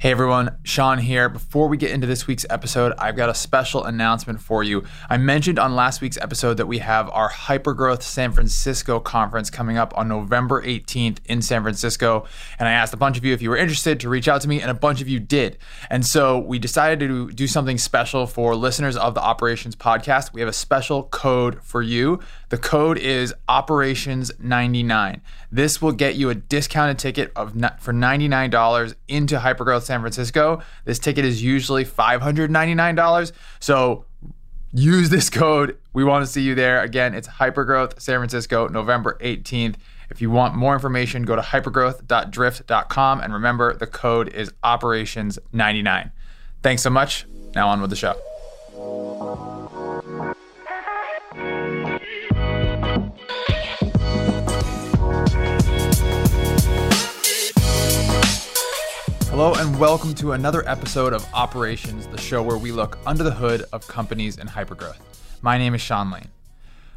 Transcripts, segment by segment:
Hey everyone, Sean here. Before we get into this week's episode, I've got a special announcement for you. I mentioned on last week's episode that we have our Hypergrowth San Francisco conference coming up on November 18th in San Francisco. And I asked a bunch of you if you were interested to reach out to me, and a bunch of you did. And so we decided to do something special for listeners of the Operations podcast. We have a special code for you. The code is Operations99. This will get you a discounted ticket of for $99 into Hypergrowth San Francisco. This ticket is usually $599. So use this code. We want to see you there. Again, it's Hypergrowth San Francisco, November 18th. If you want more information, go to hypergrowth.drift.com and remember the code is operations99. Thanks so much. Now on with the show. Hello, and welcome to another episode of Operations, the show where we look under the hood of companies in hypergrowth. My name is Sean Lane.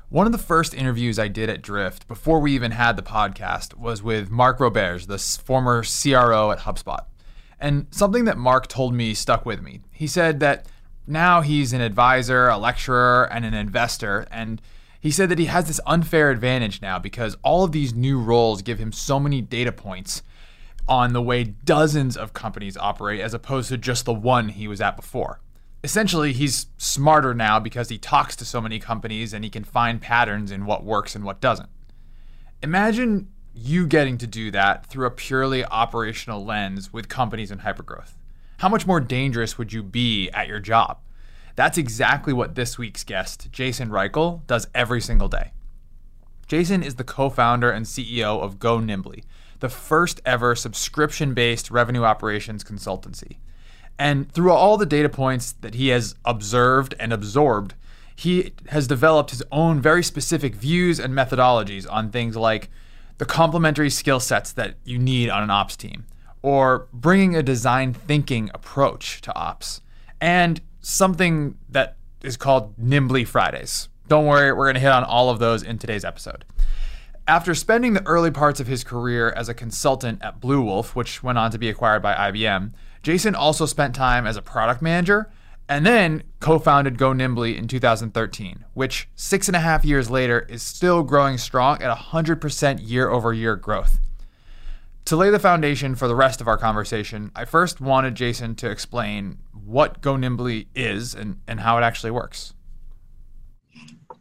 One of the first interviews I did at Drift before we even had the podcast was with Mark Roberge, the former CRO at HubSpot. And something that Mark told me stuck with me. He said that now he's an advisor, a lecturer, and an investor. And he said that he has this unfair advantage now because all of these new roles give him so many data points on the way dozens of companies operate as opposed to just the one he was at before. Essentially, he's smarter now because he talks to so many companies and he can find patterns in what works and what doesn't. Imagine you getting to do that through a purely operational lens with companies in hypergrowth. How much more dangerous would you be at your job? That's exactly what this week's guest, Jason Reichl, does every single day. Jason is the co founder and CEO of Go Nimbly, the first ever subscription based revenue operations consultancy. And through all the data points that he has observed and absorbed, he has developed his own very specific views and methodologies on things like the complementary skill sets that you need on an ops team, or bringing a design thinking approach to ops, and something that is called Nimbly Fridays. Don't worry, we're going to hit on all of those in today's episode. After spending the early parts of his career as a consultant at Bluewolf, which went on to be acquired by IBM, Jason also spent time as a product manager and then co founded Go Nimbly in 2013, which six and a half years later is still growing strong at 100% year over year growth. To lay the foundation for the rest of our conversation, I first wanted Jason to explain what Go Nimbly is and, and how it actually works.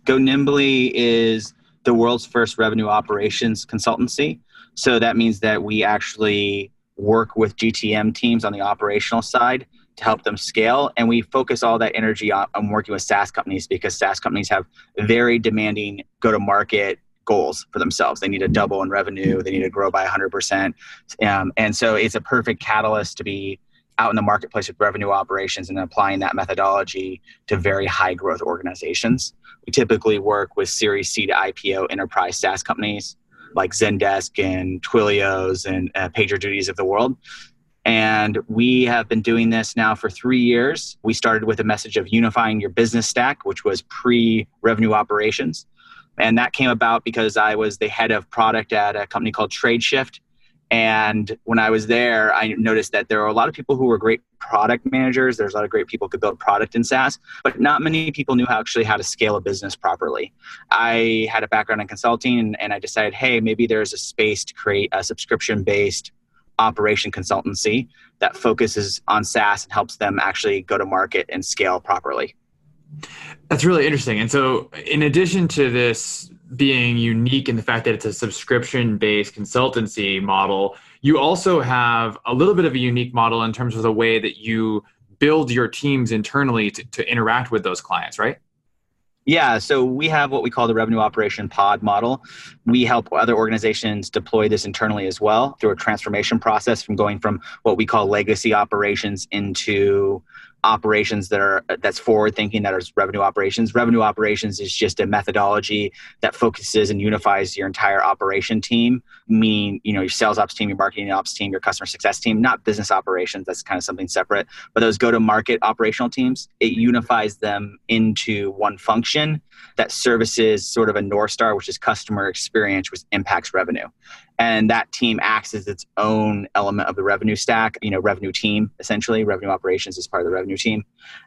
Go Nimbly is the world's first revenue operations consultancy. So that means that we actually work with GTM teams on the operational side to help them scale. And we focus all that energy on, on working with SaaS companies because SaaS companies have very demanding go to market goals for themselves. They need to double in revenue, they need to grow by 100%. Um, and so it's a perfect catalyst to be out in the marketplace with revenue operations and applying that methodology to very high growth organizations. We typically work with Series C to IPO enterprise SaaS companies like Zendesk and Twilios and uh, PagerDuties of the world. And we have been doing this now for three years. We started with a message of unifying your business stack, which was pre revenue operations. And that came about because I was the head of product at a company called TradeShift and when I was there, I noticed that there are a lot of people who were great product managers. There's a lot of great people who could build product in SaaS, but not many people knew how actually how to scale a business properly. I had a background in consulting and, and I decided, hey, maybe there's a space to create a subscription based operation consultancy that focuses on SaaS and helps them actually go to market and scale properly. That's really interesting. And so, in addition to this being unique in the fact that it's a subscription based consultancy model, you also have a little bit of a unique model in terms of the way that you build your teams internally to, to interact with those clients, right? Yeah, so we have what we call the revenue operation pod model. We help other organizations deploy this internally as well through a transformation process from going from what we call legacy operations into operations that are that's forward thinking that is revenue operations. Revenue operations is just a methodology that focuses and unifies your entire operation team meaning you know your sales ops team your marketing ops team your customer success team not business operations. That's kind of something separate. But those go to market operational teams it unifies them into one function that services sort of a north star which is customer experience which impacts revenue and that team acts as its own element of the revenue stack you know revenue team essentially. Revenue operations is part of the revenue team.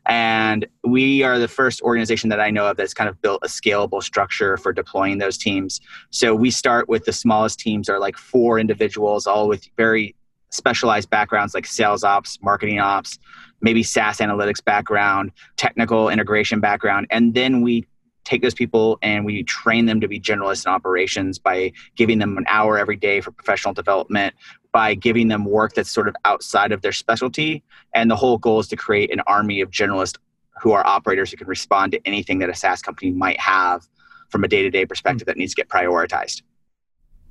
And we are the first organization that i know of that's kind of built a scalable structure for deploying those teams. So we start with the smallest teams are like four individuals all with very specialized backgrounds like sales ops marketing ops maybe SaaS analytics background, technical integration background, and then we take those people and we train them to be generalists in operations by giving them an hour every day for professional development by giving them work that's sort of outside of their specialty and the whole goal is to create an army of generalists who are operators who can respond to anything that a SaaS company might have from a day-to-day perspective that needs to get prioritized.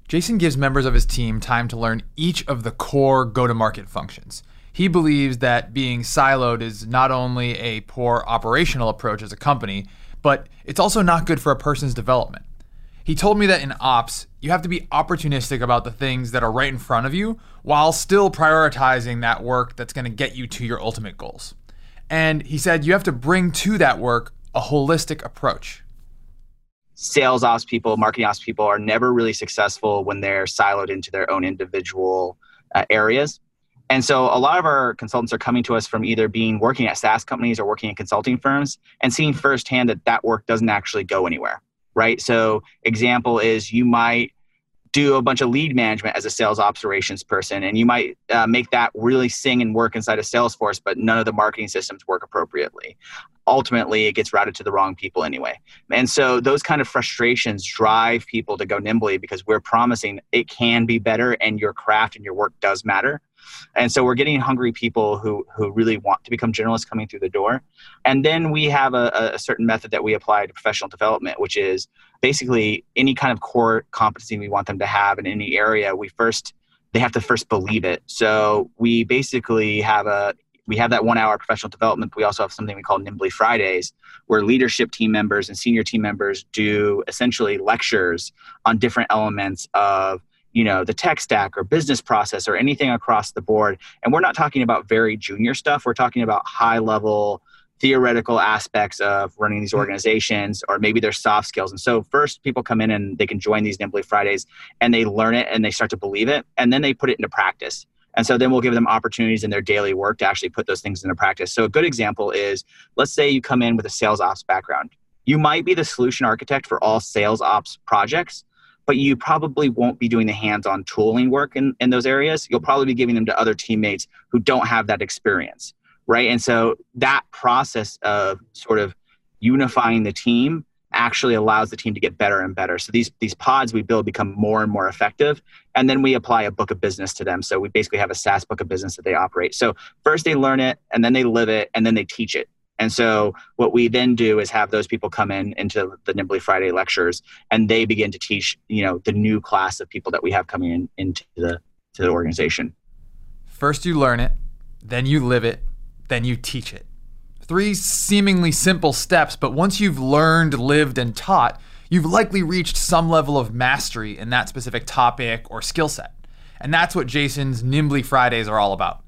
Jason gives members of his team time to learn each of the core go-to-market functions. He believes that being siloed is not only a poor operational approach as a company, but it's also not good for a person's development. He told me that in ops, you have to be opportunistic about the things that are right in front of you while still prioritizing that work that's going to get you to your ultimate goals. And he said you have to bring to that work a holistic approach. Sales ops people, marketing ops people are never really successful when they're siloed into their own individual uh, areas. And so a lot of our consultants are coming to us from either being working at SaaS companies or working in consulting firms and seeing firsthand that that work doesn't actually go anywhere, right? So example is you might do a bunch of lead management as a sales operations person and you might uh, make that really sing and work inside of salesforce but none of the marketing systems work appropriately. Ultimately it gets routed to the wrong people anyway. And so those kind of frustrations drive people to go nimbly because we're promising it can be better and your craft and your work does matter and so we're getting hungry people who who really want to become journalists coming through the door. And then we have a, a certain method that we apply to professional development, which is basically any kind of core competency we want them to have in any area. We first they have to first believe it. So we basically have a we have that one hour professional development. we also have something we call Nimbly Fridays, where leadership team members and senior team members do essentially lectures on different elements of you know the tech stack or business process or anything across the board. And we're not talking about very junior stuff. We're talking about high level theoretical aspects of running these mm-hmm. organizations or maybe their soft skills. And so first people come in and they can join these nimbly fridays and they learn it and they start to believe it and then they put it into practice. And so then we'll give them opportunities in their daily work to actually put those things into practice. So a good example is let's say you come in with a sales ops background. You might be the solution architect for all sales ops projects but you probably won't be doing the hands-on tooling work in, in those areas. You'll probably be giving them to other teammates who don't have that experience right? And so that process of sort of unifying the team actually allows the team to get better and better. So these these pods we build become more and more effective and then we apply a book of business to them. So we basically have a SaaS book of business that they operate. So first they learn it and then they live it and then they teach it and so what we then do is have those people come in into the Nimbly Friday lectures and they begin to teach, you know, the new class of people that we have coming in into the to the organization. First you learn it, then you live it, then you teach it. Three seemingly simple steps, but once you've learned, lived, and taught, you've likely reached some level of mastery in that specific topic or skill set. And that's what Jason's Nimbly Fridays are all about.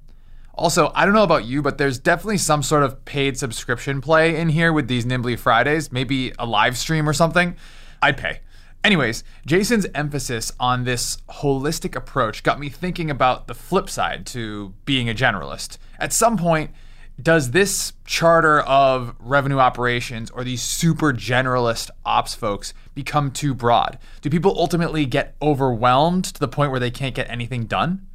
Also, I don't know about you, but there's definitely some sort of paid subscription play in here with these Nimbly Fridays, maybe a live stream or something. I'd pay. Anyways, Jason's emphasis on this holistic approach got me thinking about the flip side to being a generalist. At some point, does this charter of revenue operations or these super generalist ops folks become too broad? Do people ultimately get overwhelmed to the point where they can't get anything done?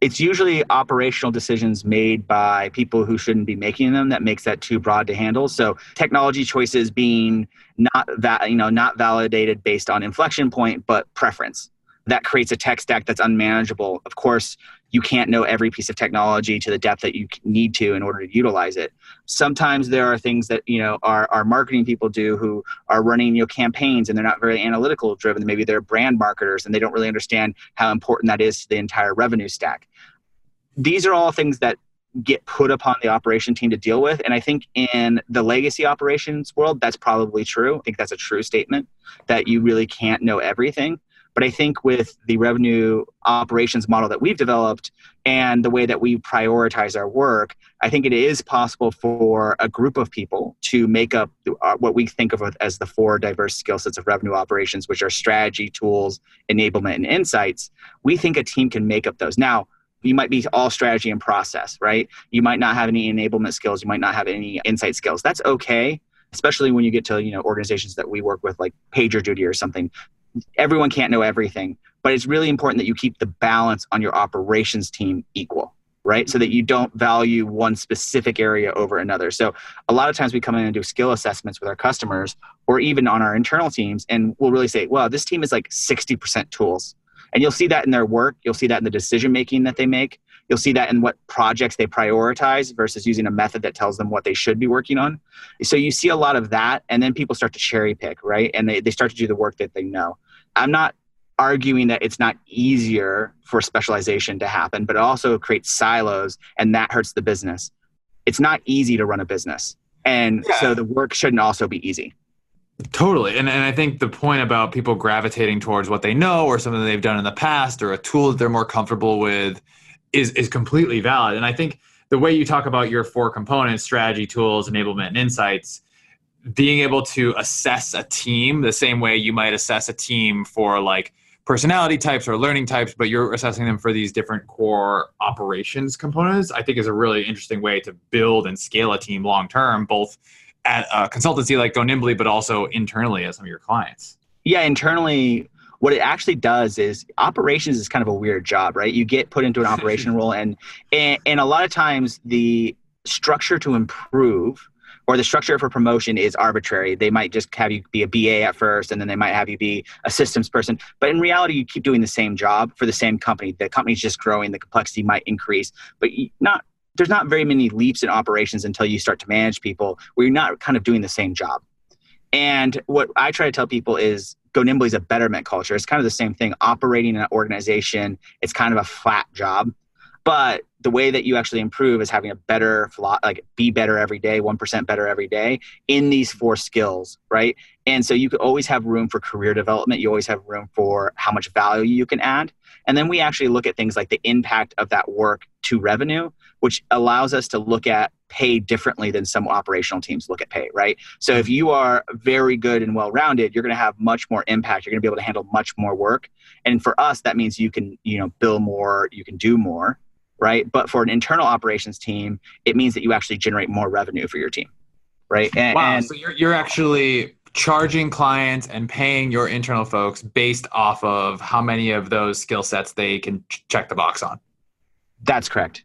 It's usually operational decisions made by people who shouldn't be making them that makes that too broad to handle. So technology choices being not that you know not validated based on inflection point but preference. That creates a tech stack that's unmanageable. Of course you can't know every piece of technology to the depth that you need to in order to utilize it. Sometimes there are things that you know our, our marketing people do who are running you know campaigns and they're not very analytical driven. Maybe they're brand marketers and they don't really understand how important that is to the entire revenue stack. These are all things that get put upon the operation team to deal with. And I think in the legacy operations world, that's probably true. I think that's a true statement that you really can't know everything. But I think with the revenue operations model that we've developed and the way that we prioritize our work, I think it is possible for a group of people to make up uh, what we think of as the four diverse skill sets of revenue operations, which are strategy, tools, enablement, and insights. We think a team can make up those. Now, you might be all strategy and process, right? You might not have any enablement skills. You might not have any insight skills. That's okay, especially when you get to you know organizations that we work with, like PagerDuty or something. Everyone can't know everything, but it's really important that you keep the balance on your operations team equal right? So that you don't value one specific area over another. So a lot of times we come in and do skill assessments with our customers or even on our internal teams, and we'll really say, well, this team is like 60% tools. And you'll see that in their work. You'll see that in the decision making that they make. You'll see that in what projects they prioritize versus using a method that tells them what they should be working on. So you see a lot of that, and then people start to cherry pick, right? And they, they start to do the work that they know. I'm not arguing that it's not easier for specialization to happen, but it also creates silos, and that hurts the business. It's not easy to run a business. And yeah. so the work shouldn't also be easy. Totally. And, and I think the point about people gravitating towards what they know or something they've done in the past or a tool that they're more comfortable with is, is completely valid. And I think the way you talk about your four components strategy, tools, enablement, and insights being able to assess a team the same way you might assess a team for like personality types or learning types, but you're assessing them for these different core operations components, I think is a really interesting way to build and scale a team long term, both at a consultancy like go nimbly but also internally as some of your clients? Yeah, internally, what it actually does is operations is kind of a weird job, right? You get put into an operation role, and, and and a lot of times the structure to improve or the structure for promotion is arbitrary. They might just have you be a BA at first, and then they might have you be a systems person. But in reality, you keep doing the same job for the same company. The company's just growing, the complexity might increase, but not there's not very many leaps in operations until you start to manage people where you're not kind of doing the same job. And what I try to tell people is GoNimbly is a betterment culture. It's kind of the same thing. Operating an organization, it's kind of a flat job. But the way that you actually improve is having a better, like be better every day, 1% better every day in these four skills, right? And so you could always have room for career development. You always have room for how much value you can add. And then we actually look at things like the impact of that work to revenue, which allows us to look at pay differently than some operational teams look at pay, right? So if you are very good and well rounded, you're going to have much more impact. You're going to be able to handle much more work. And for us, that means you can, you know, bill more, you can do more, right? But for an internal operations team, it means that you actually generate more revenue for your team, right? And, wow. And, so you're, you're actually charging clients and paying your internal folks based off of how many of those skill sets they can check the box on. That's correct.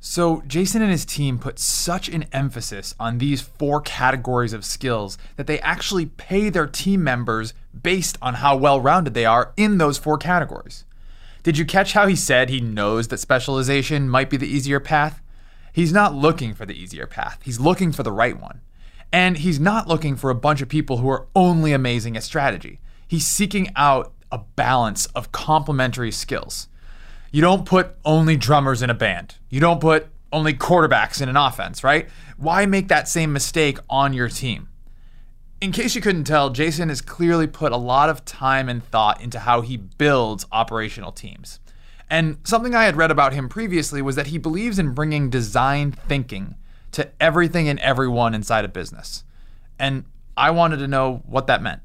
So, Jason and his team put such an emphasis on these four categories of skills that they actually pay their team members based on how well rounded they are in those four categories. Did you catch how he said he knows that specialization might be the easier path? He's not looking for the easier path, he's looking for the right one. And he's not looking for a bunch of people who are only amazing at strategy. He's seeking out a balance of complementary skills. You don't put only drummers in a band. You don't put only quarterbacks in an offense, right? Why make that same mistake on your team? In case you couldn't tell, Jason has clearly put a lot of time and thought into how he builds operational teams. And something I had read about him previously was that he believes in bringing design thinking to everything and everyone inside a business. And I wanted to know what that meant.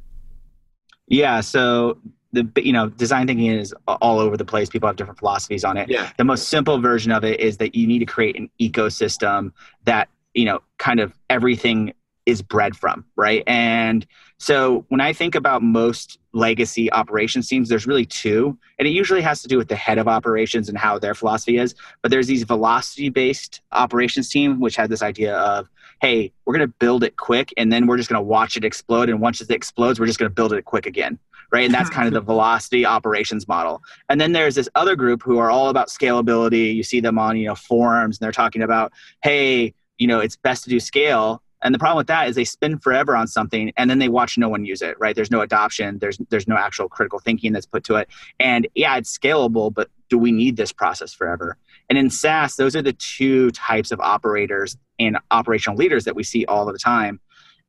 Yeah, so the you know design thinking is all over the place people have different philosophies on it yeah. the most simple version of it is that you need to create an ecosystem that you know kind of everything is bred from right and so when i think about most legacy operations teams there's really two and it usually has to do with the head of operations and how their philosophy is but there's these velocity based operations team which had this idea of hey we're going to build it quick and then we're just going to watch it explode and once it explodes we're just going to build it quick again right? And that's kind of the velocity operations model. And then there's this other group who are all about scalability. You see them on, you know, forums and they're talking about, hey, you know, it's best to do scale. And the problem with that is they spend forever on something and then they watch no one use it, right? There's no adoption, there's there's no actual critical thinking that's put to it. And yeah, it's scalable, but do we need this process forever? And in SaaS, those are the two types of operators and operational leaders that we see all the time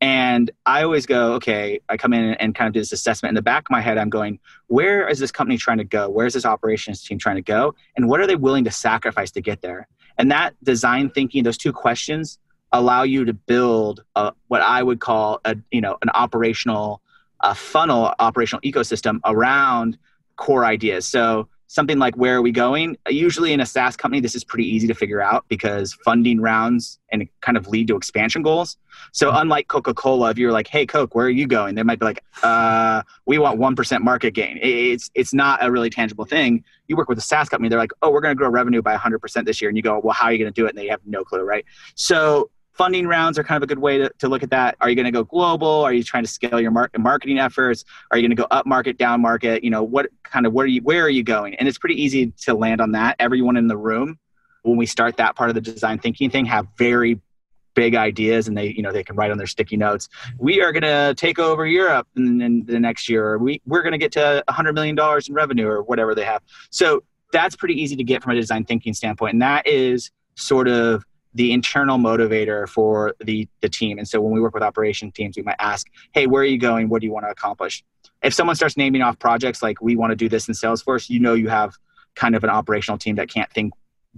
And I always go, okay, I come in and kind of do this assessment. In the back of my head, I'm going, where is this company trying to go? Where is this operations team trying to go? And what are they willing to sacrifice to get there? And that design thinking, those two questions allow you to build a, what I would call a, you know, an operational a funnel, operational ecosystem around core ideas. So something like where are we going? Usually in a saas company this is pretty easy to figure out because funding rounds and kind of lead to expansion goals. So mm-hmm. unlike coca-cola if you're like hey coke where are you going? they might be like uh, we want 1% market gain. It's it's not a really tangible thing. You work with a saas company they're like oh we're going to grow revenue by 100% this year and you go well how are you going to do it? And they have no clue right? So funding rounds are kind of a good way to, to look at that. Are you going to go global? Are you trying to scale your mar- marketing efforts? Are you going to go up market, down market? You know, what kind of where are you where are you going? And it's pretty easy to land on that. Everyone in the room, when we start that part of the design thinking thing, have very big ideas and they you know they can write on their sticky notes we are going to take over europe in, in, the next year we, we're going to get to 100 million dollars in revenue or whatever they have so that's pretty easy to get from a design thinking standpoint and that is sort of the internal motivator for the the team. And so when we work with operation teams, we might ask, "Hey, where are you going? What do you want to accomplish?" If someone starts naming off projects like we want to do this in Salesforce, you know you have kind of an operational team that can't think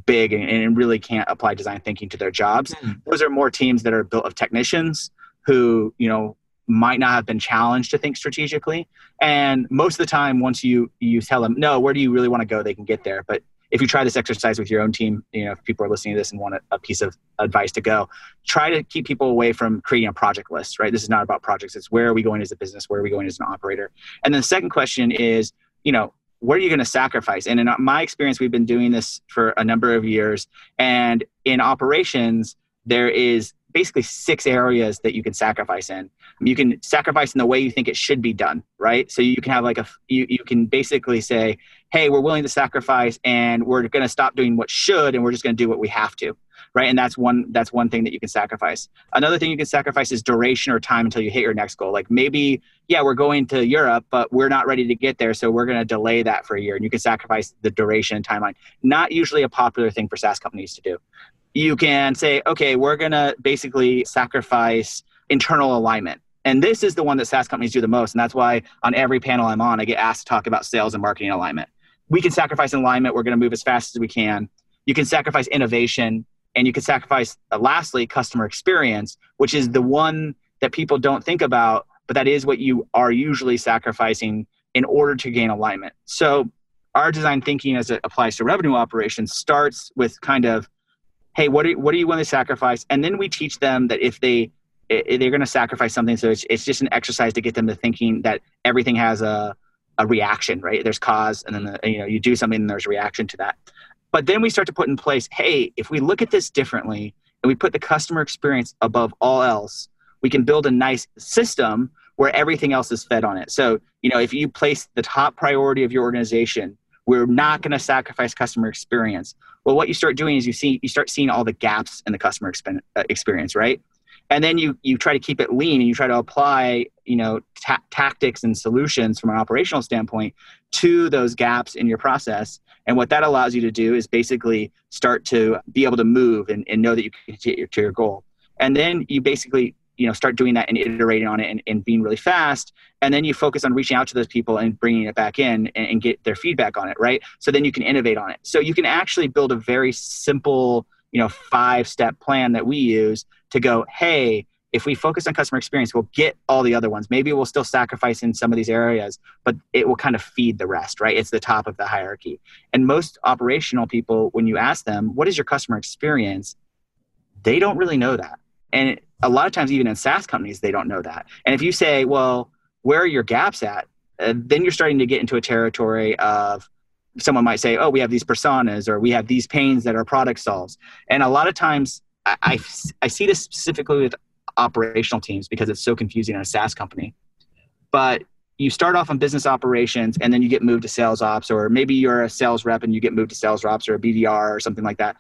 big and, and really can't apply design thinking to their jobs. Mm. Those are more teams that are built of technicians who, you know, might not have been challenged to think strategically. And most of the time, once you you tell them, no, where do you really want to go, they can get there. But if you try this exercise with your own team, you know, if people are listening to this and want a, a, piece of advice to go, try to keep people away from creating a project list, right? This is not about projects. It's where are we going as a business? Where are we going as an operator? And then the second question is, you know, what are you going to sacrifice? And in my experience, we've been doing this for a number of years. And in operations, there is basically six areas that you can sacrifice in. You can sacrifice in the way you think it should be done, right? So you can have like a you you can basically say, "Hey, we're willing to sacrifice and we're going to stop doing what should and we're just going to do what we have to." Right? And that's one that's one thing that you can sacrifice. Another thing you can sacrifice is duration or time until you hit your next goal. Like maybe yeah, we're going to Europe, but we're not ready to get there, so we're going to delay that for a year and you can sacrifice the duration and timeline. Not usually a popular thing for SaaS companies to do you can say, okay, we're going to basically sacrifice internal alignment. And this is the one that SaaS companies do the most. And that's why on every panel I'm on, I get asked to talk about sales and marketing alignment. We can sacrifice alignment. We're going to move as fast as we can. You can sacrifice innovation. And you can sacrifice, uh, lastly, customer experience, which is the one that people don't think about, but that is what you are usually sacrificing in order to gain alignment. So, our design thinking as it applies to revenue operations starts with kind of hey, what are, what are you willing to sacrifice? And then we teach them that if they they're going to sacrifice something, so it's, it's just an exercise to get them to thinking that everything has a a reaction, right? There's cause, and then the, you know you do something, and there's a reaction to that. But then we start to put in place, hey, if we look at this differently, and we put the customer experience above all else, we can build a nice system where everything else is fed on it. So you know, if you place the top priority of your organization we're not going to sacrifice customer experience. Well, what you start doing is you see you start seeing all the gaps in the customer uh, experience, right? And then you you try to keep it lean and you try to apply you know ta- tactics and solutions from an operational standpoint to those gaps in your process. And what that allows you to do is basically start to be able to move and, and know that you can get your, to your goal. And then you basically you know start doing that and iterating on it and, and, being really fast and then you focus on reaching out to those people and bringing it back in and, and, get their feedback on it right so then you can innovate on it so you can actually build a very simple you know five step plan that we use to go hey if we focus on customer experience we'll get all the other ones. Maybe we'll still sacrifice in some of these areas but it will kind of feed the rest right? It's the top of the hierarchy. And most operational people when you ask them what is your customer experience? They don't really know that. And a lot of times, even in SaaS companies, they don't know that. And if you say, well, where are your gaps at? Uh, then you're starting to get into a territory of someone might say, oh, we have these personas or we have these pains that our product solves. And a lot of times, I, I, I see this specifically with operational teams because it's so confusing in a SaaS company. But you start off on business operations and then you get moved to sales ops, or maybe you're a sales rep and you get moved to sales ops or a BDR or something like that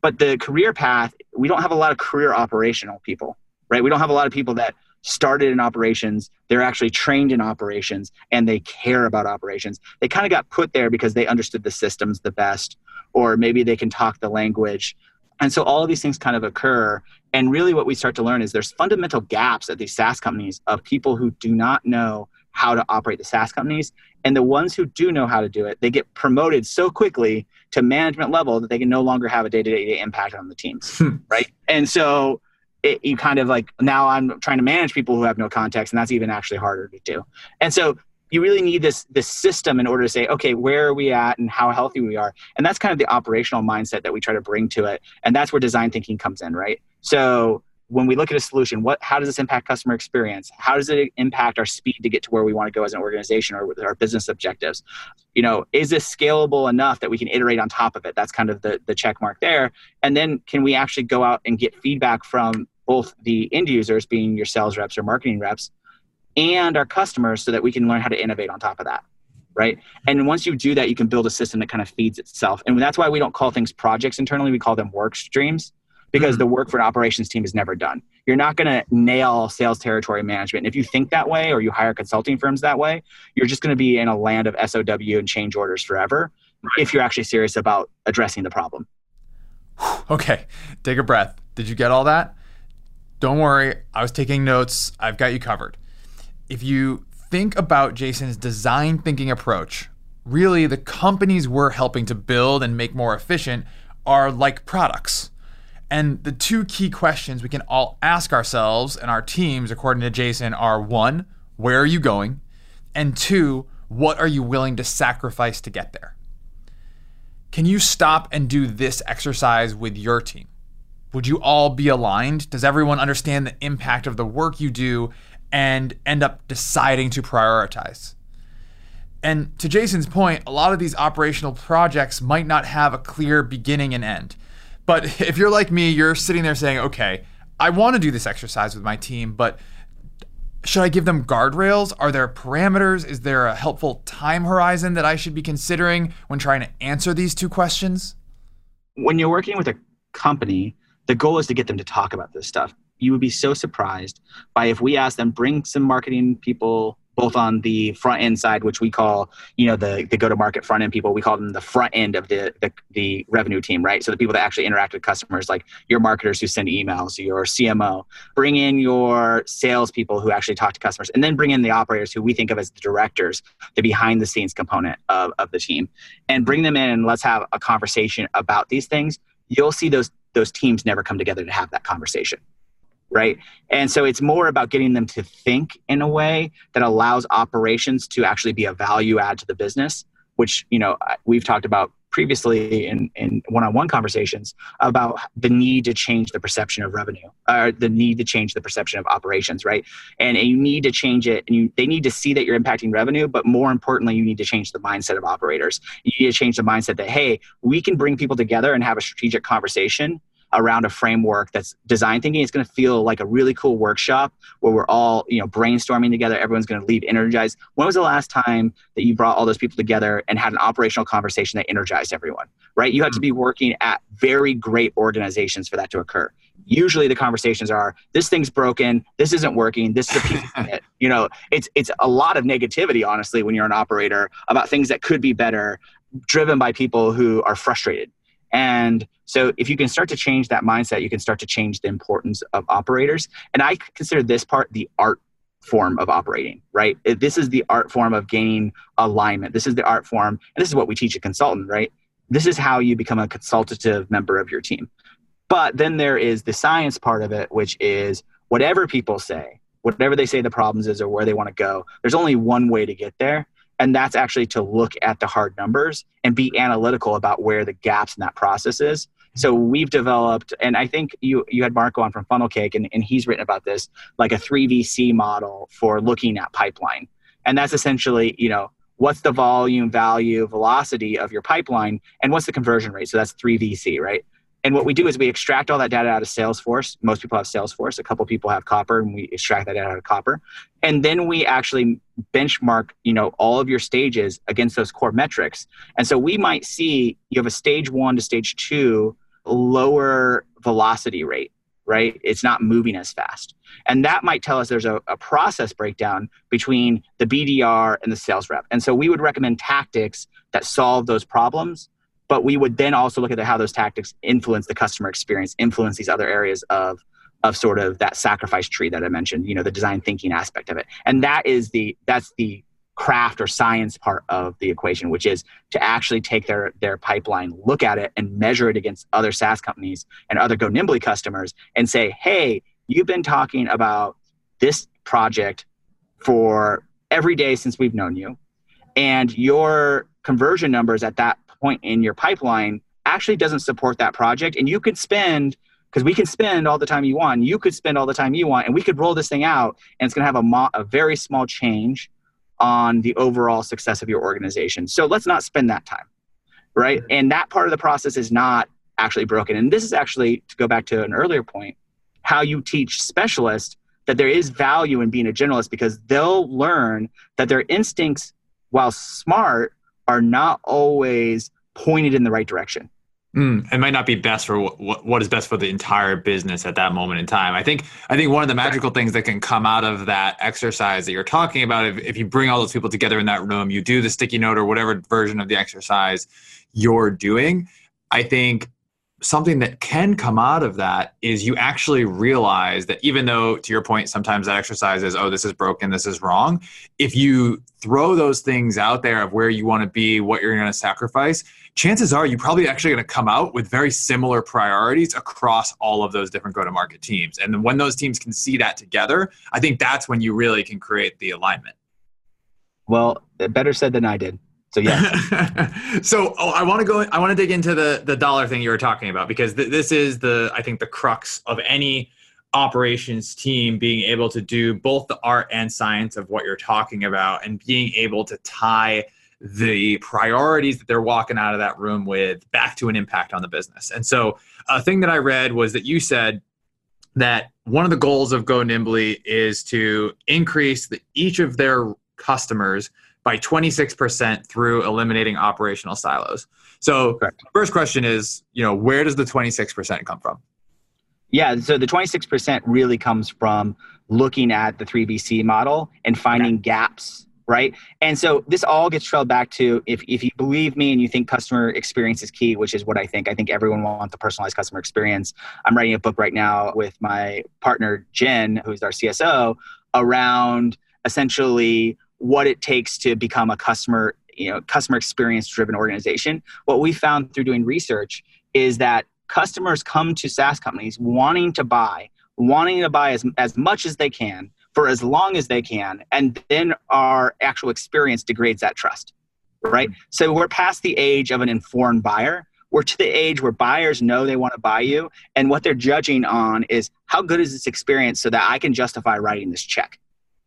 but the career path we don't have a lot of career operational people right we don't have a lot of people that started in operations they're actually trained in operations and they care about operations they kind of got put there because they understood the systems the best or maybe they can talk the language And so all of these things kind of occur. And really, what we start to learn is there's fundamental gaps at these SaaS companies of people who do not know how to operate the SaaS companies. And the ones who do know how to do it, they get promoted so quickly to management level that they can no longer have a day to day impact on the teams. Hmm. right. And so it, you kind of like now I'm trying to manage people who have no context, and that's even actually harder to do. And so you really need this this system in order to say okay where are we at and how healthy we are? And that's kind of the operational mindset that we try to bring to it and that's where design thinking comes in right? So when we look at a solution what how does this impact customer experience? How does it impact our speed to get to where we want to go as an organization or with our business objectives? You know is this scalable enough that we can iterate on top of it? That's kind of the the check mark there. And then can we actually go out and get feedback from both the end users being your sales reps or marketing reps and our customers so that we can learn how to innovate on top of that right? And once you do that you can build a system that kind of feeds itself. And that's why we don't call things projects internally. We call them work streams because mm-hmm. the work for an operations team is never done. You're not going to nail sales territory management. And if you think that way or you hire consulting firms that way you're just going to be in a land of SOW and change orders forever right. if you're actually serious about addressing the problem. Okay take a breath. Did you get all that don't worry i was taking notes i've got you covered if you think about Jason's design thinking approach, really the companies we're helping to build and make more efficient are like products. And the two key questions we can all ask ourselves and our teams, according to Jason, are one, where are you going? And two, what are you willing to sacrifice to get there? Can you stop and do this exercise with your team? Would you all be aligned? Does everyone understand the impact of the work you do and end up deciding to prioritize. And to Jason's point, a lot of these operational projects might not have a clear beginning and end. But if you're like me, you're sitting there saying, okay, I want to do this exercise with my team, but should I give them guardrails? Are there parameters? Is there a helpful time horizon that I should be considering when trying to answer these two questions? When you're working with a company, the goal is to get them to talk about this stuff. You would be so surprised by if we ask them bring some marketing people both on the front end side which we call you know the, the go to market front end people we call them the front end of the, the, the revenue team right? So the people that actually interact with customers like your marketers who send emails your cmo bring in your salespeople who actually talk to customers and then bring in the operators who we think of as the directors the behind the scenes component of, of the team. And bring them in and let's have a conversation about these things. You'll see those those teams never come together to have that conversation right? And so it's more about getting them to think in a way that allows operations to actually be a value add to the business, which you know we've talked about previously in, in one-on-one conversations about the need to change the perception of revenue or the need to change the perception of operations right? And, and you need to change it and you, they need to see that you're impacting revenue but more importantly you need to change the mindset of operators. You need to change the mindset that hey we can bring people together and have a strategic conversation around a framework that's design thinking. It's going to feel like a really cool workshop where we're all you know brainstorming together. Everyone's going to leave energized when was the last time that you brought all those people together and had an operational conversation that energized everyone right? You have to be mm-hmm. working at very great organizations for that to occur. Usually the conversations are this thing's broken. This isn't working. This is a piece of it. You know it's it's a lot of negativity honestly when you're an operator about things that could be better driven by people who are frustrated and so if you can start to change that mindset, you can start to change the importance of operators. And I consider this part the art form of operating, right? This is the art form of gaining alignment. This is the art form, and this is what we teach a consultant, right? This is how you become a consultative member of your team. But then there is the science part of it, which is whatever people say, whatever they say the problems is or where they want to go, there's only one way to get there and that's actually to look at the hard numbers and be analytical about where the gaps in that process is. So mm-hmm. we've developed and i think you you had marco on from funnel cake and, and he's written about this like a 3vc model for looking at pipeline. And that's essentially you know what's the volume value velocity of your pipeline and what's the conversion rate? So that's 3vc right and what we do is we extract all that data out of Salesforce. Most people have Salesforce. A couple people have Copper, and we extract that data out of Copper. And then we actually benchmark, you know, all of your stages against those core metrics. And so we might see you have a stage one to stage two lower velocity rate, right? It's not moving as fast. And that might tell us there's a, a process breakdown between the BDR and the sales rep. And so we would recommend tactics that solve those problems but we would then also look at how those tactics influence the customer experience, influence these other areas of of sort of that sacrifice tree that I mentioned, you know, the design thinking aspect of it. And that is the that's the craft or science part of the equation, which is to actually take their their pipeline, look at it, and measure it against other SaaS companies and other Go Nimbly customers, and say, hey, you've been talking about this project for every day since we've known you, and your conversion numbers at that point in your pipeline actually doesn't support that project, and you could spend because we can spend all the time you want you could spend all the time you want and we could roll this thing out and it's going to have a, mo- a very small change on the overall success of your organization. So let's not spend that time, right? Mm-hmm. And that part of the process is not actually broken. And this is actually, to go back to an earlier point, how you teach specialists that there is value in being a generalist because they'll learn that their instincts, while smart, are not always pointed in the right direction. Mm, it might not be best for what, what is best for the entire business at that moment in time. I think I think one of the magical things that can come out of that exercise that you're talking about, if, if you bring all those people together in that room, you do the sticky note or whatever version of the exercise you're doing. I think something that can come out of that is you actually realize that even though to your point sometimes that exercise is oh this is broken this is wrong if you throw those things out there of where you want to be what you're going to sacrifice chances are you're probably actually going to come out with very similar priorities across all of those different go to market teams. And when those teams can see that together i think that's when you really can create the alignment. Well better said than i did so yeah. so oh, I want to go. I want to dig into the the dollar thing you were talking about because th- this is the I think the crux of any operations team being able to do both the art and science of what you're talking about and being able to tie the priorities that they're walking out of that room with back to an impact on the business. And so a thing that I read was that you said that one of the goals of Go Nimbly is to increase the, each of their customers by 26% through eliminating operational silos. So, Correct. first question is, you know, where does the 26% come from? Yeah, so the 26% really comes from looking at the 3VC model and finding okay. gaps, right? And so this all gets trailed back to if, if you believe me and you think customer experience is key, which is what I think, I think everyone wants a personalized customer experience. I'm writing a book right now with my partner, Jen, who's our CSO, around essentially what it takes to become a customer you know customer experience driven organization. What we found through doing research is that customers come to saas companies wanting to buy wanting to buy as, as much as they can for as long as they can and then our actual experience degrades that trust right? So we're past the age of an informed buyer. We're to the age where buyers know they want to buy you and what they're judging on is how good is this experience so that i can justify writing this check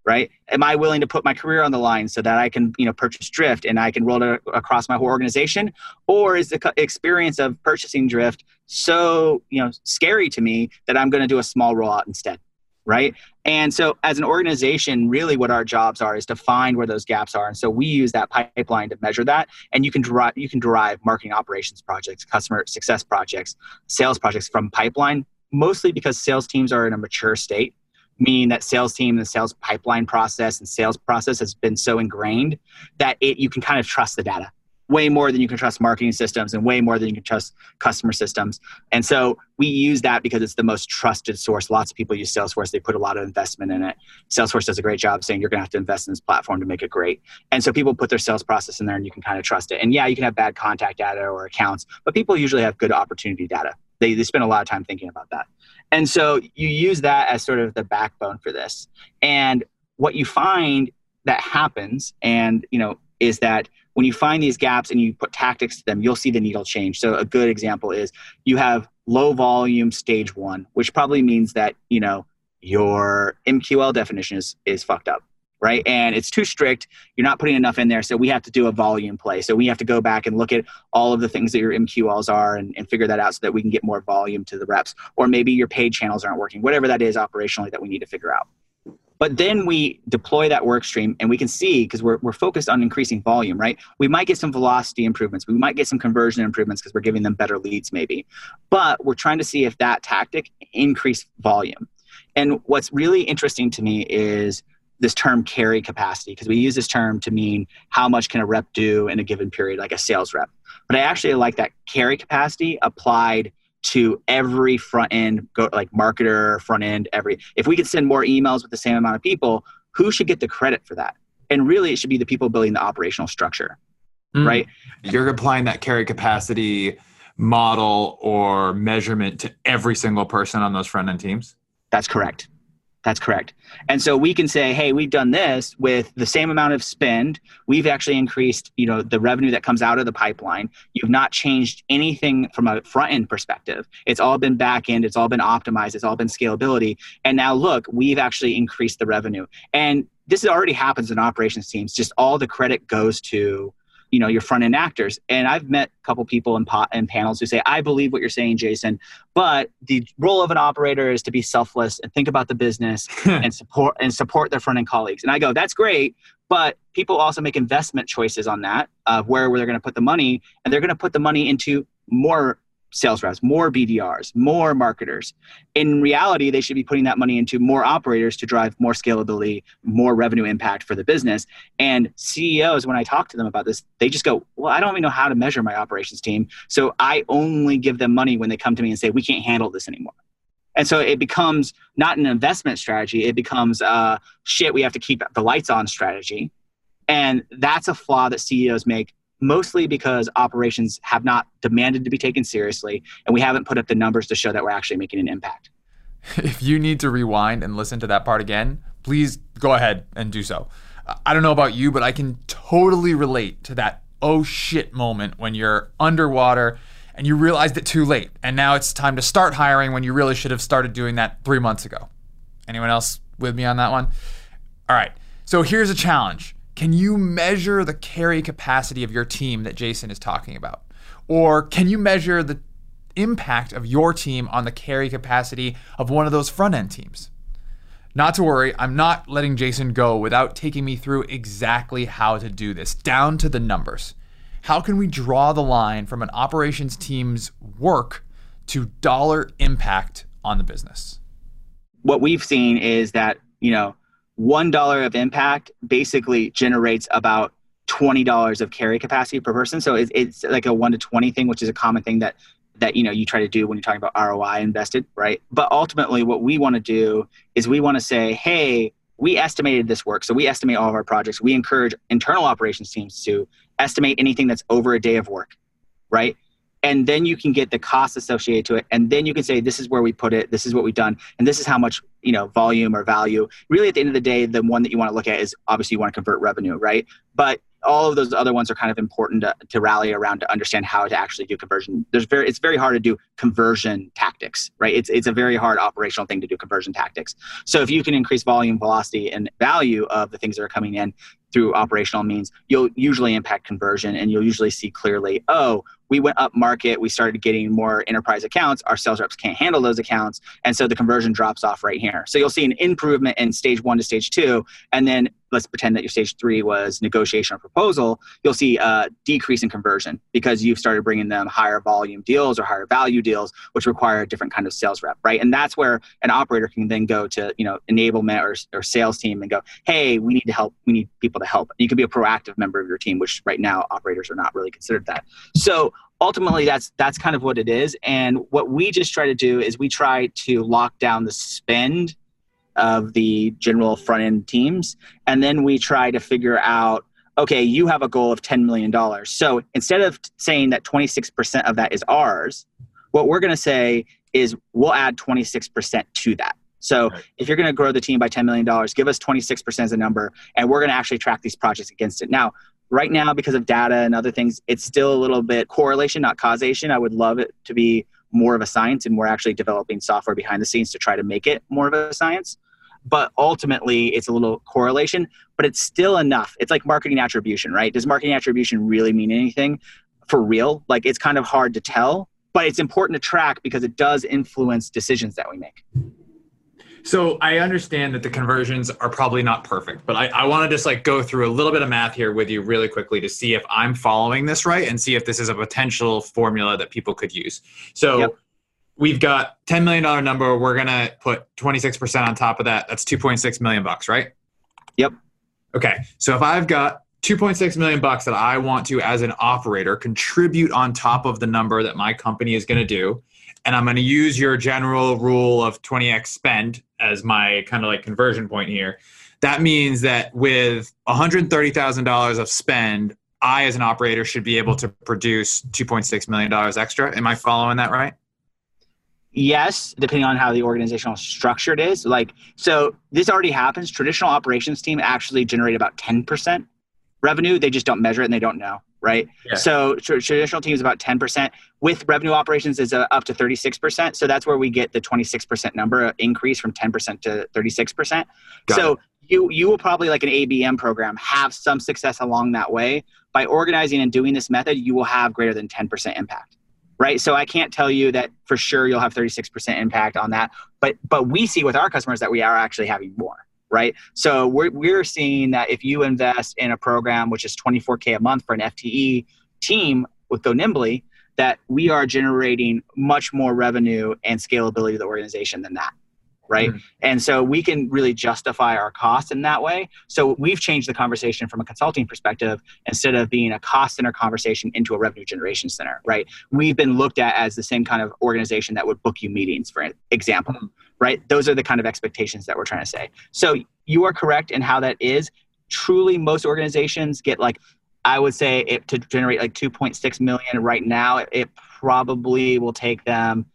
right? Am i willing to put my career on the line so that i can you know purchase drift and i can roll it across my whole organization? Or is the experience of purchasing drift so you know scary to me that i'm going to do a small rollout instead right? And so as an organization really what our jobs are is to find where those gaps are. And so we use that pipeline to measure that. And you can derive you can derive marketing operations projects customer success projects sales projects from pipeline mostly because sales teams are in a mature state meaning that sales team the sales pipeline process and sales process has been so ingrained that it you can kind of trust the data way more than you can trust marketing systems and way more than you can trust customer systems. And so we use that because it's the most trusted source. Lots of people use Salesforce. They put a lot of investment in it. Salesforce does a great job saying you're going to have to invest in this platform to make it great. And so people put their sales process in there and you can kind of trust it. And yeah, you can have bad contact data or accounts, but people usually have good opportunity data. They, they spend a lot of time thinking about that. And so you use that as sort of the backbone for this. And what you find that happens, and you know, is that when you find these gaps and you put tactics to them, you'll see the needle change. So a good example is you have low volume stage one, which probably means that you know your MQL definition is is fucked up right? And it's too strict. You're not putting enough in there. So we have to do a volume play. So we have to go back and look at all of the things that your MQLs are and, and figure that out so that we can get more volume to the reps. Or maybe your paid channels aren't working, whatever that is operationally that we need to figure out. But then we deploy that work stream and we can see because we're, we're focused on increasing volume, right? We might get some velocity improvements. We might get some conversion improvements because we're giving them better leads, maybe. But we're trying to see if that tactic increase volume. And what's really interesting to me is this term carry capacity because we use this term to mean how much can a rep do in a given period, like a sales rep. But I actually like that carry capacity applied to every front end, go like marketer, front end, every. If we could send more emails with the same amount of people, who should get the credit for that? And really, it should be the people building the operational structure, mm. right? You're applying that carry capacity model or measurement to every single person on those front end teams. That's correct. That's correct. And so we can say, hey, we've done this with the same amount of spend. We've actually increased, you know, the revenue that comes out of the pipeline. You've not changed anything from a front end perspective. It's all been back end, it's all been optimized, it's all been scalability. And now look, we've actually increased the revenue. And this already happens in operations teams. Just all the credit goes to you know your front end actors. And i've met a couple people in, pot, in panels who say i believe what you're saying jason but the role of an operator is to be selfless and think about the business and support and support their front end colleagues. And i go that's great but people also make investment choices on that of where, where they're going to put the money and they're going to put the money into more sales reps, more BDRs, more marketers. In reality, they should be putting that money into more operators to drive more scalability, more revenue impact for the business. And CEOs, when I talk to them about this, they just go, Well, I don't even know how to measure my operations team. So I only give them money when they come to me and say, We can't handle this anymore. And so it becomes not an investment strategy, it becomes uh, shit, we have to keep the lights on strategy. And that's a flaw that CEOs make mostly because operations have not demanded to be taken seriously and we haven't put up the numbers to show that we're actually making an impact. If you need to rewind and listen to that part again, please go ahead and do so. I don't know about you, but I can totally relate to that oh shit moment when you're underwater and you realized it too late. And now it's time to start hiring when you really should have started doing that three months ago. Anyone else with me on that one? All right. So here's a challenge can you measure the carry capacity of your team that Jason is talking about? Or can you measure the impact of your team on the carry capacity of one of those front end teams? Not to worry, I'm not letting Jason go without taking me through exactly how to do this, down to the numbers. How can we draw the line from an operations team's work to dollar impact on the business? What we've seen is that, you know, one dollar of impact basically generates about twenty dollars of carry capacity per person. So it's, it's like a one to twenty thing, which is a common thing that that you know you try to do when you're talking about ROI invested, right? But ultimately, what we want to do is we want to say, hey, we estimated this work, so we estimate all of our projects. We encourage internal operations teams to estimate anything that's over a day of work, right? And then you can get the cost associated to it and then you can say this is where we put it this is what we've done and this is how much you know volume or value. Really at the end of the day the one that you want to look at is obviously you want to convert revenue right? But all of those other ones are kind of important to, to rally around to understand how to actually do conversion. There's very it's very hard to do conversion tactics right? It's, it's a very hard operational thing to do conversion tactics. So if you can increase volume velocity and value of the things that are coming in through operational means you'll usually impact conversion and you'll usually see clearly oh we went up market we started getting more enterprise accounts our sales reps can't handle those accounts and so the conversion drops off right here. So you'll see an improvement in stage one to stage two and then let's pretend that your stage three was negotiation or proposal you'll see a decrease in conversion because you've started bringing them higher volume deals or higher value deals which require a different kind of sales rep right? And that's where an operator can then go to you know enablement or, or sales team and go hey we need to help we need people to help. You can be a proactive member of your team which right now operators are not really considered that. So ultimately that's that's kind of what it is. And what we just try to do is we try to lock down the spend of the general front end teams. And then we try to figure out okay you have a goal of $10 million so instead of saying that 26% of that is ours what we're going to say is we'll add 26% to that. So right. if you're going to grow the team by $10 million give us 26% as a number and we're going to actually track these projects against it. Now right now because of data and other things it's still a little bit correlation not causation. I would love it to be more of a science and we're actually developing software behind the scenes to try to make it more of a science but ultimately it's a little correlation but it's still enough. It's like marketing attribution right? Does marketing attribution really mean anything? For real? Like it's kind of hard to tell but it's important to track because it does influence decisions that we make. So I understand that the conversions are probably not perfect, but I, I want to just like go through a little bit of math here with you really quickly to see if I'm following this right and see if this is a potential formula that people could use. So yep. We've got $10 million number. We're going to put 26% on top of that. That's 2.6 million bucks, right? Yep. Okay. So if I've got 2.6 million bucks that I want to, as an operator, contribute on top of the number that my company is going to do, and I'm going to use your general rule of 20x spend as my kind of like conversion point here. That means that with $130,000 of spend, I, as an operator, should be able to produce $2.6 million extra. Am I following that right? Yes, depending on how the organizational structure is. Like, so this already happens. Traditional operations team actually generate about 10% revenue. They just don't measure it and they don't know, right? Yeah. So tr- traditional teams about 10%. With revenue operations is uh, up to 36%. So that's where we get the 26% number uh, increase from 10% to 36%. Got so it. you you will probably like an ABM program have some success along that way. By organizing and doing this method, you will have greater than 10% impact right? So I can't tell you that for sure you'll have 36% impact on that, but but we see with our customers that we are actually having more, right? So we're we're seeing that if you invest in a program which is 24k a month for an FTE team with GoNimbly, that we are generating much more revenue and scalability to the organization than that right? Mm-hmm. And so we can really justify our costs in that way. So we've changed the conversation from a consulting perspective instead of being a cost center conversation into a revenue generation center, right? We've been looked at as the same kind of organization that would book you meetings, for example, mm-hmm. right? Those are the kind of expectations that we're trying to say. So you are correct in how that is. Truly, most organizations get like I would say it, to generate like 2.6 million right now, it, it probably will take them,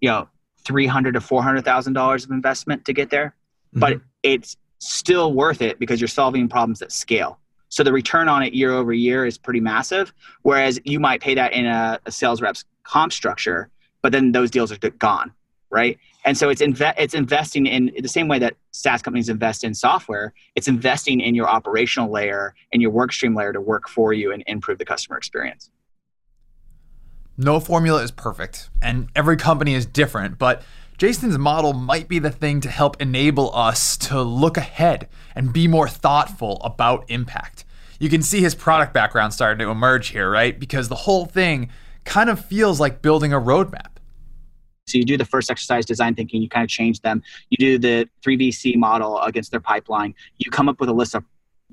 you know, three hundred to four hundred thousand dollars of investment to get there, mm-hmm. but it's still worth it because you're solving problems at scale. So the return on it year over year is pretty massive. Whereas you might pay that in a, a sales rep's comp structure, but then those deals are gone, right? And so it's inve- it's investing in the same way that SaaS companies invest in software. It's investing in your operational layer and your workstream layer to work for you and improve the customer experience. No formula is perfect, and every company is different, but Jason's model might be the thing to help enable us to look ahead and be more thoughtful about impact. You can see his product background starting to emerge here, right? Because the whole thing kind of feels like building a roadmap. So you do the first exercise design thinking, you kind of change them. You do the 3VC model against their pipeline. You come up with a list of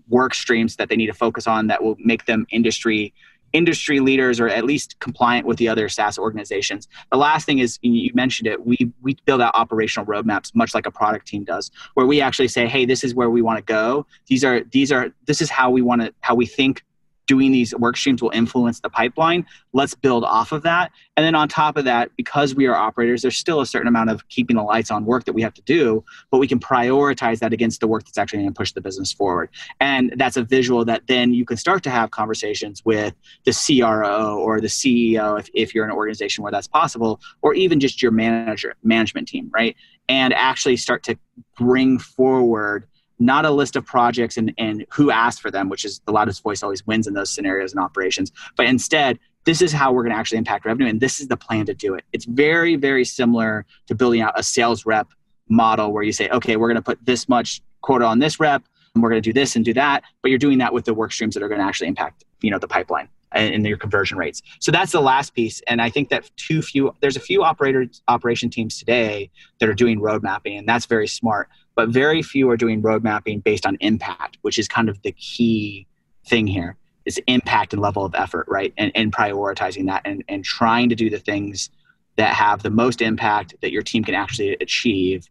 work streams that they need to focus on that will make them industry industry leaders or at least compliant with the other SaaS organizations. The last thing is you mentioned it. We we build out operational roadmaps much like a product team does, where we actually say, "Hey, this is where we want to go. These are these are this is how we want to how we think doing these work streams will influence the pipeline. Let's build off of that. And then on top of that, because we are operators, there's still a certain amount of keeping the lights on work that we have to do, but we can prioritize that against the work that's actually going to push the business forward. And that's a visual that then you can start to have conversations with the CRO or the CEO if, if you're an organization where that's possible, or even just your manager management team, right? And actually start to bring forward not a list of projects and, and who asked for them, which is the loudest voice always wins in those scenarios and operations, but instead, this is how we're going to actually impact revenue, and this is the plan to do it. It's very, very similar to building out a sales rep model where you say, okay, we're going to put this much quota on this rep, and we're going to do this and do that, but you're doing that with the work streams that are going to actually impact, you know, the pipeline and your conversion rates. So that's the last piece. And I think that too few there's a few operator operation teams today that are doing road mapping, and that's very smart but very few are doing road mapping based on impact, which is kind of the key thing here is impact and level of effort, right? And, and prioritizing that and, and trying to do the things that have the most impact that your team can actually achieve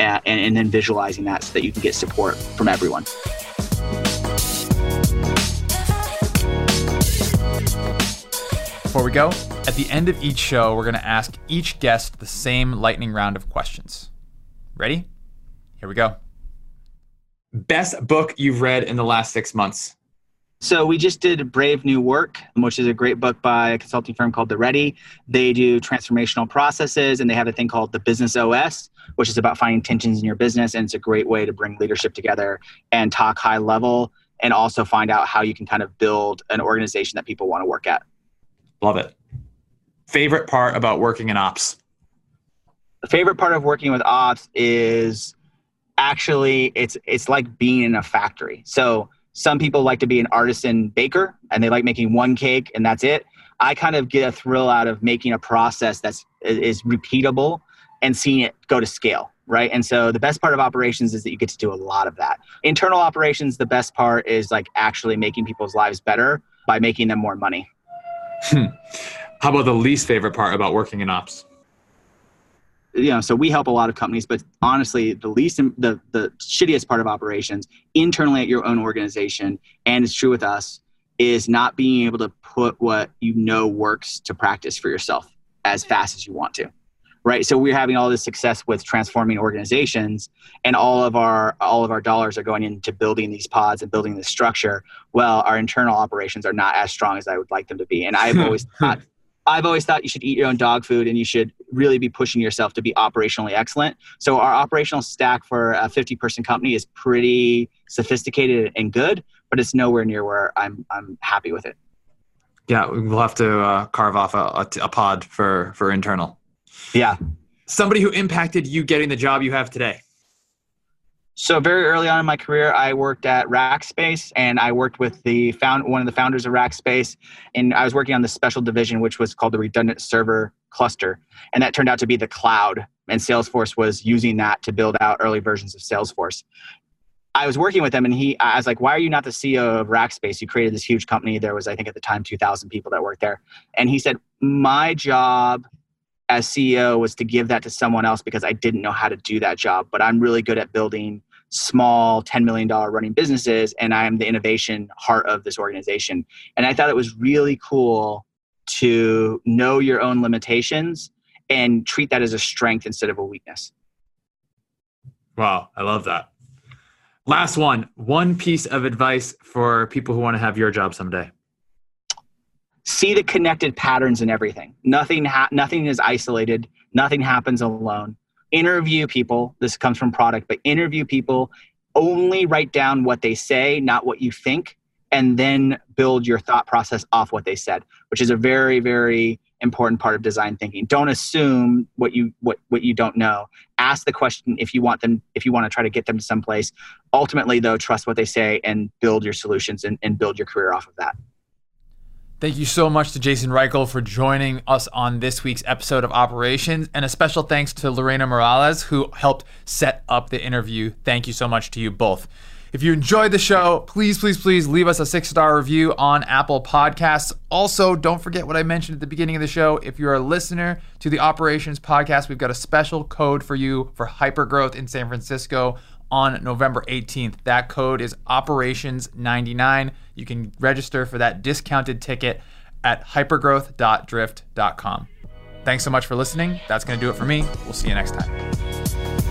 and, and then visualizing that so that you can get support from everyone. Before we go, at the end of each show, we're going to ask each guest the same lightning round of questions. Ready? Here we go. Best book you've read in the last six months? So we just did Brave New Work, which is a great book by a consulting firm called The Ready. They do transformational processes, and they have a thing called the Business OS, which is about finding tensions in your business, and it's a great way to bring leadership together and talk high level, and also find out how you can kind of build an organization that people want to work at. Love it. Favorite part about working in ops? The favorite part of working with ops is actually it's it's like being in a factory. So some people like to be an artisan baker and they like making one cake and that's it. I kind of get a thrill out of making a process that's is repeatable and seeing it go to scale, right? And so the best part of operations is that you get to do a lot of that. Internal operations, the best part is like actually making people's lives better by making them more money. Hmm. How about the least favorite part about working in ops? You know, so we help a lot of companies, but honestly, the least the the shittiest part of operations internally at your own organization, and it's true with us, is not being able to put what you know works to practice for yourself as mm-hmm. fast as you want to right? So we're having all this success with transforming organizations and all of our all of our dollars are going into building these pods and building this structure. Well our internal operations are not as strong as i would like them to be and i've always thought I've always thought you should eat your own dog food and you should really be pushing yourself to be operationally excellent. So our operational stack for a 50 person company is pretty sophisticated and good, but it's nowhere near where I'm I'm happy with it. Yeah, we'll have to uh, carve off a, a, a pod for for internal. Yeah. Somebody who impacted you getting the job you have today. So very early on in my career, I worked at Rackspace, and I worked with the found one of the founders of Rackspace, and I was working on the special division, which was called the redundant server cluster, and that turned out to be the cloud. And Salesforce was using that to build out early versions of Salesforce. I was working with him, and he, I was like, "Why are you not the CEO of Rackspace? You created this huge company. There was, I think, at the time, two thousand people that worked there." And he said, "My job as CEO was to give that to someone else because I didn't know how to do that job. But I'm really good at building small $10 million running businesses, and I am the innovation heart of this organization. And I thought it was really cool to know your own limitations and treat that as a strength instead of a weakness. Wow, I love that. Last one, one piece of advice for people who want to have your job someday see the connected patterns in everything. Nothing ha- nothing is isolated. Nothing happens alone. Interview people. This comes from product, but interview people. Only write down what they say, not what you think, and then build your thought process off what they said, which is a very very important part of design thinking. Don't assume what you what what you don't know. Ask the question if you want them if you want to try to get them to someplace. Ultimately, though, trust what they say and build your solutions and, and build your career off of that. Thank you so much to Jason Reichl for joining us on this week's episode of Operations. And a special thanks to Lorena Morales, who helped set up the interview. Thank you so much to you both. If you enjoyed the show, please, please, please leave us a six star review on Apple Podcasts. Also, don't forget what I mentioned at the beginning of the show. If you're a listener to the Operations Podcast, we've got a special code for you for hypergrowth in San Francisco on November 18th. That code is operations99. You can register for that discounted ticket at hypergrowth.drift.com. Thanks so much for listening. That's going to do it for me. We'll see you next time.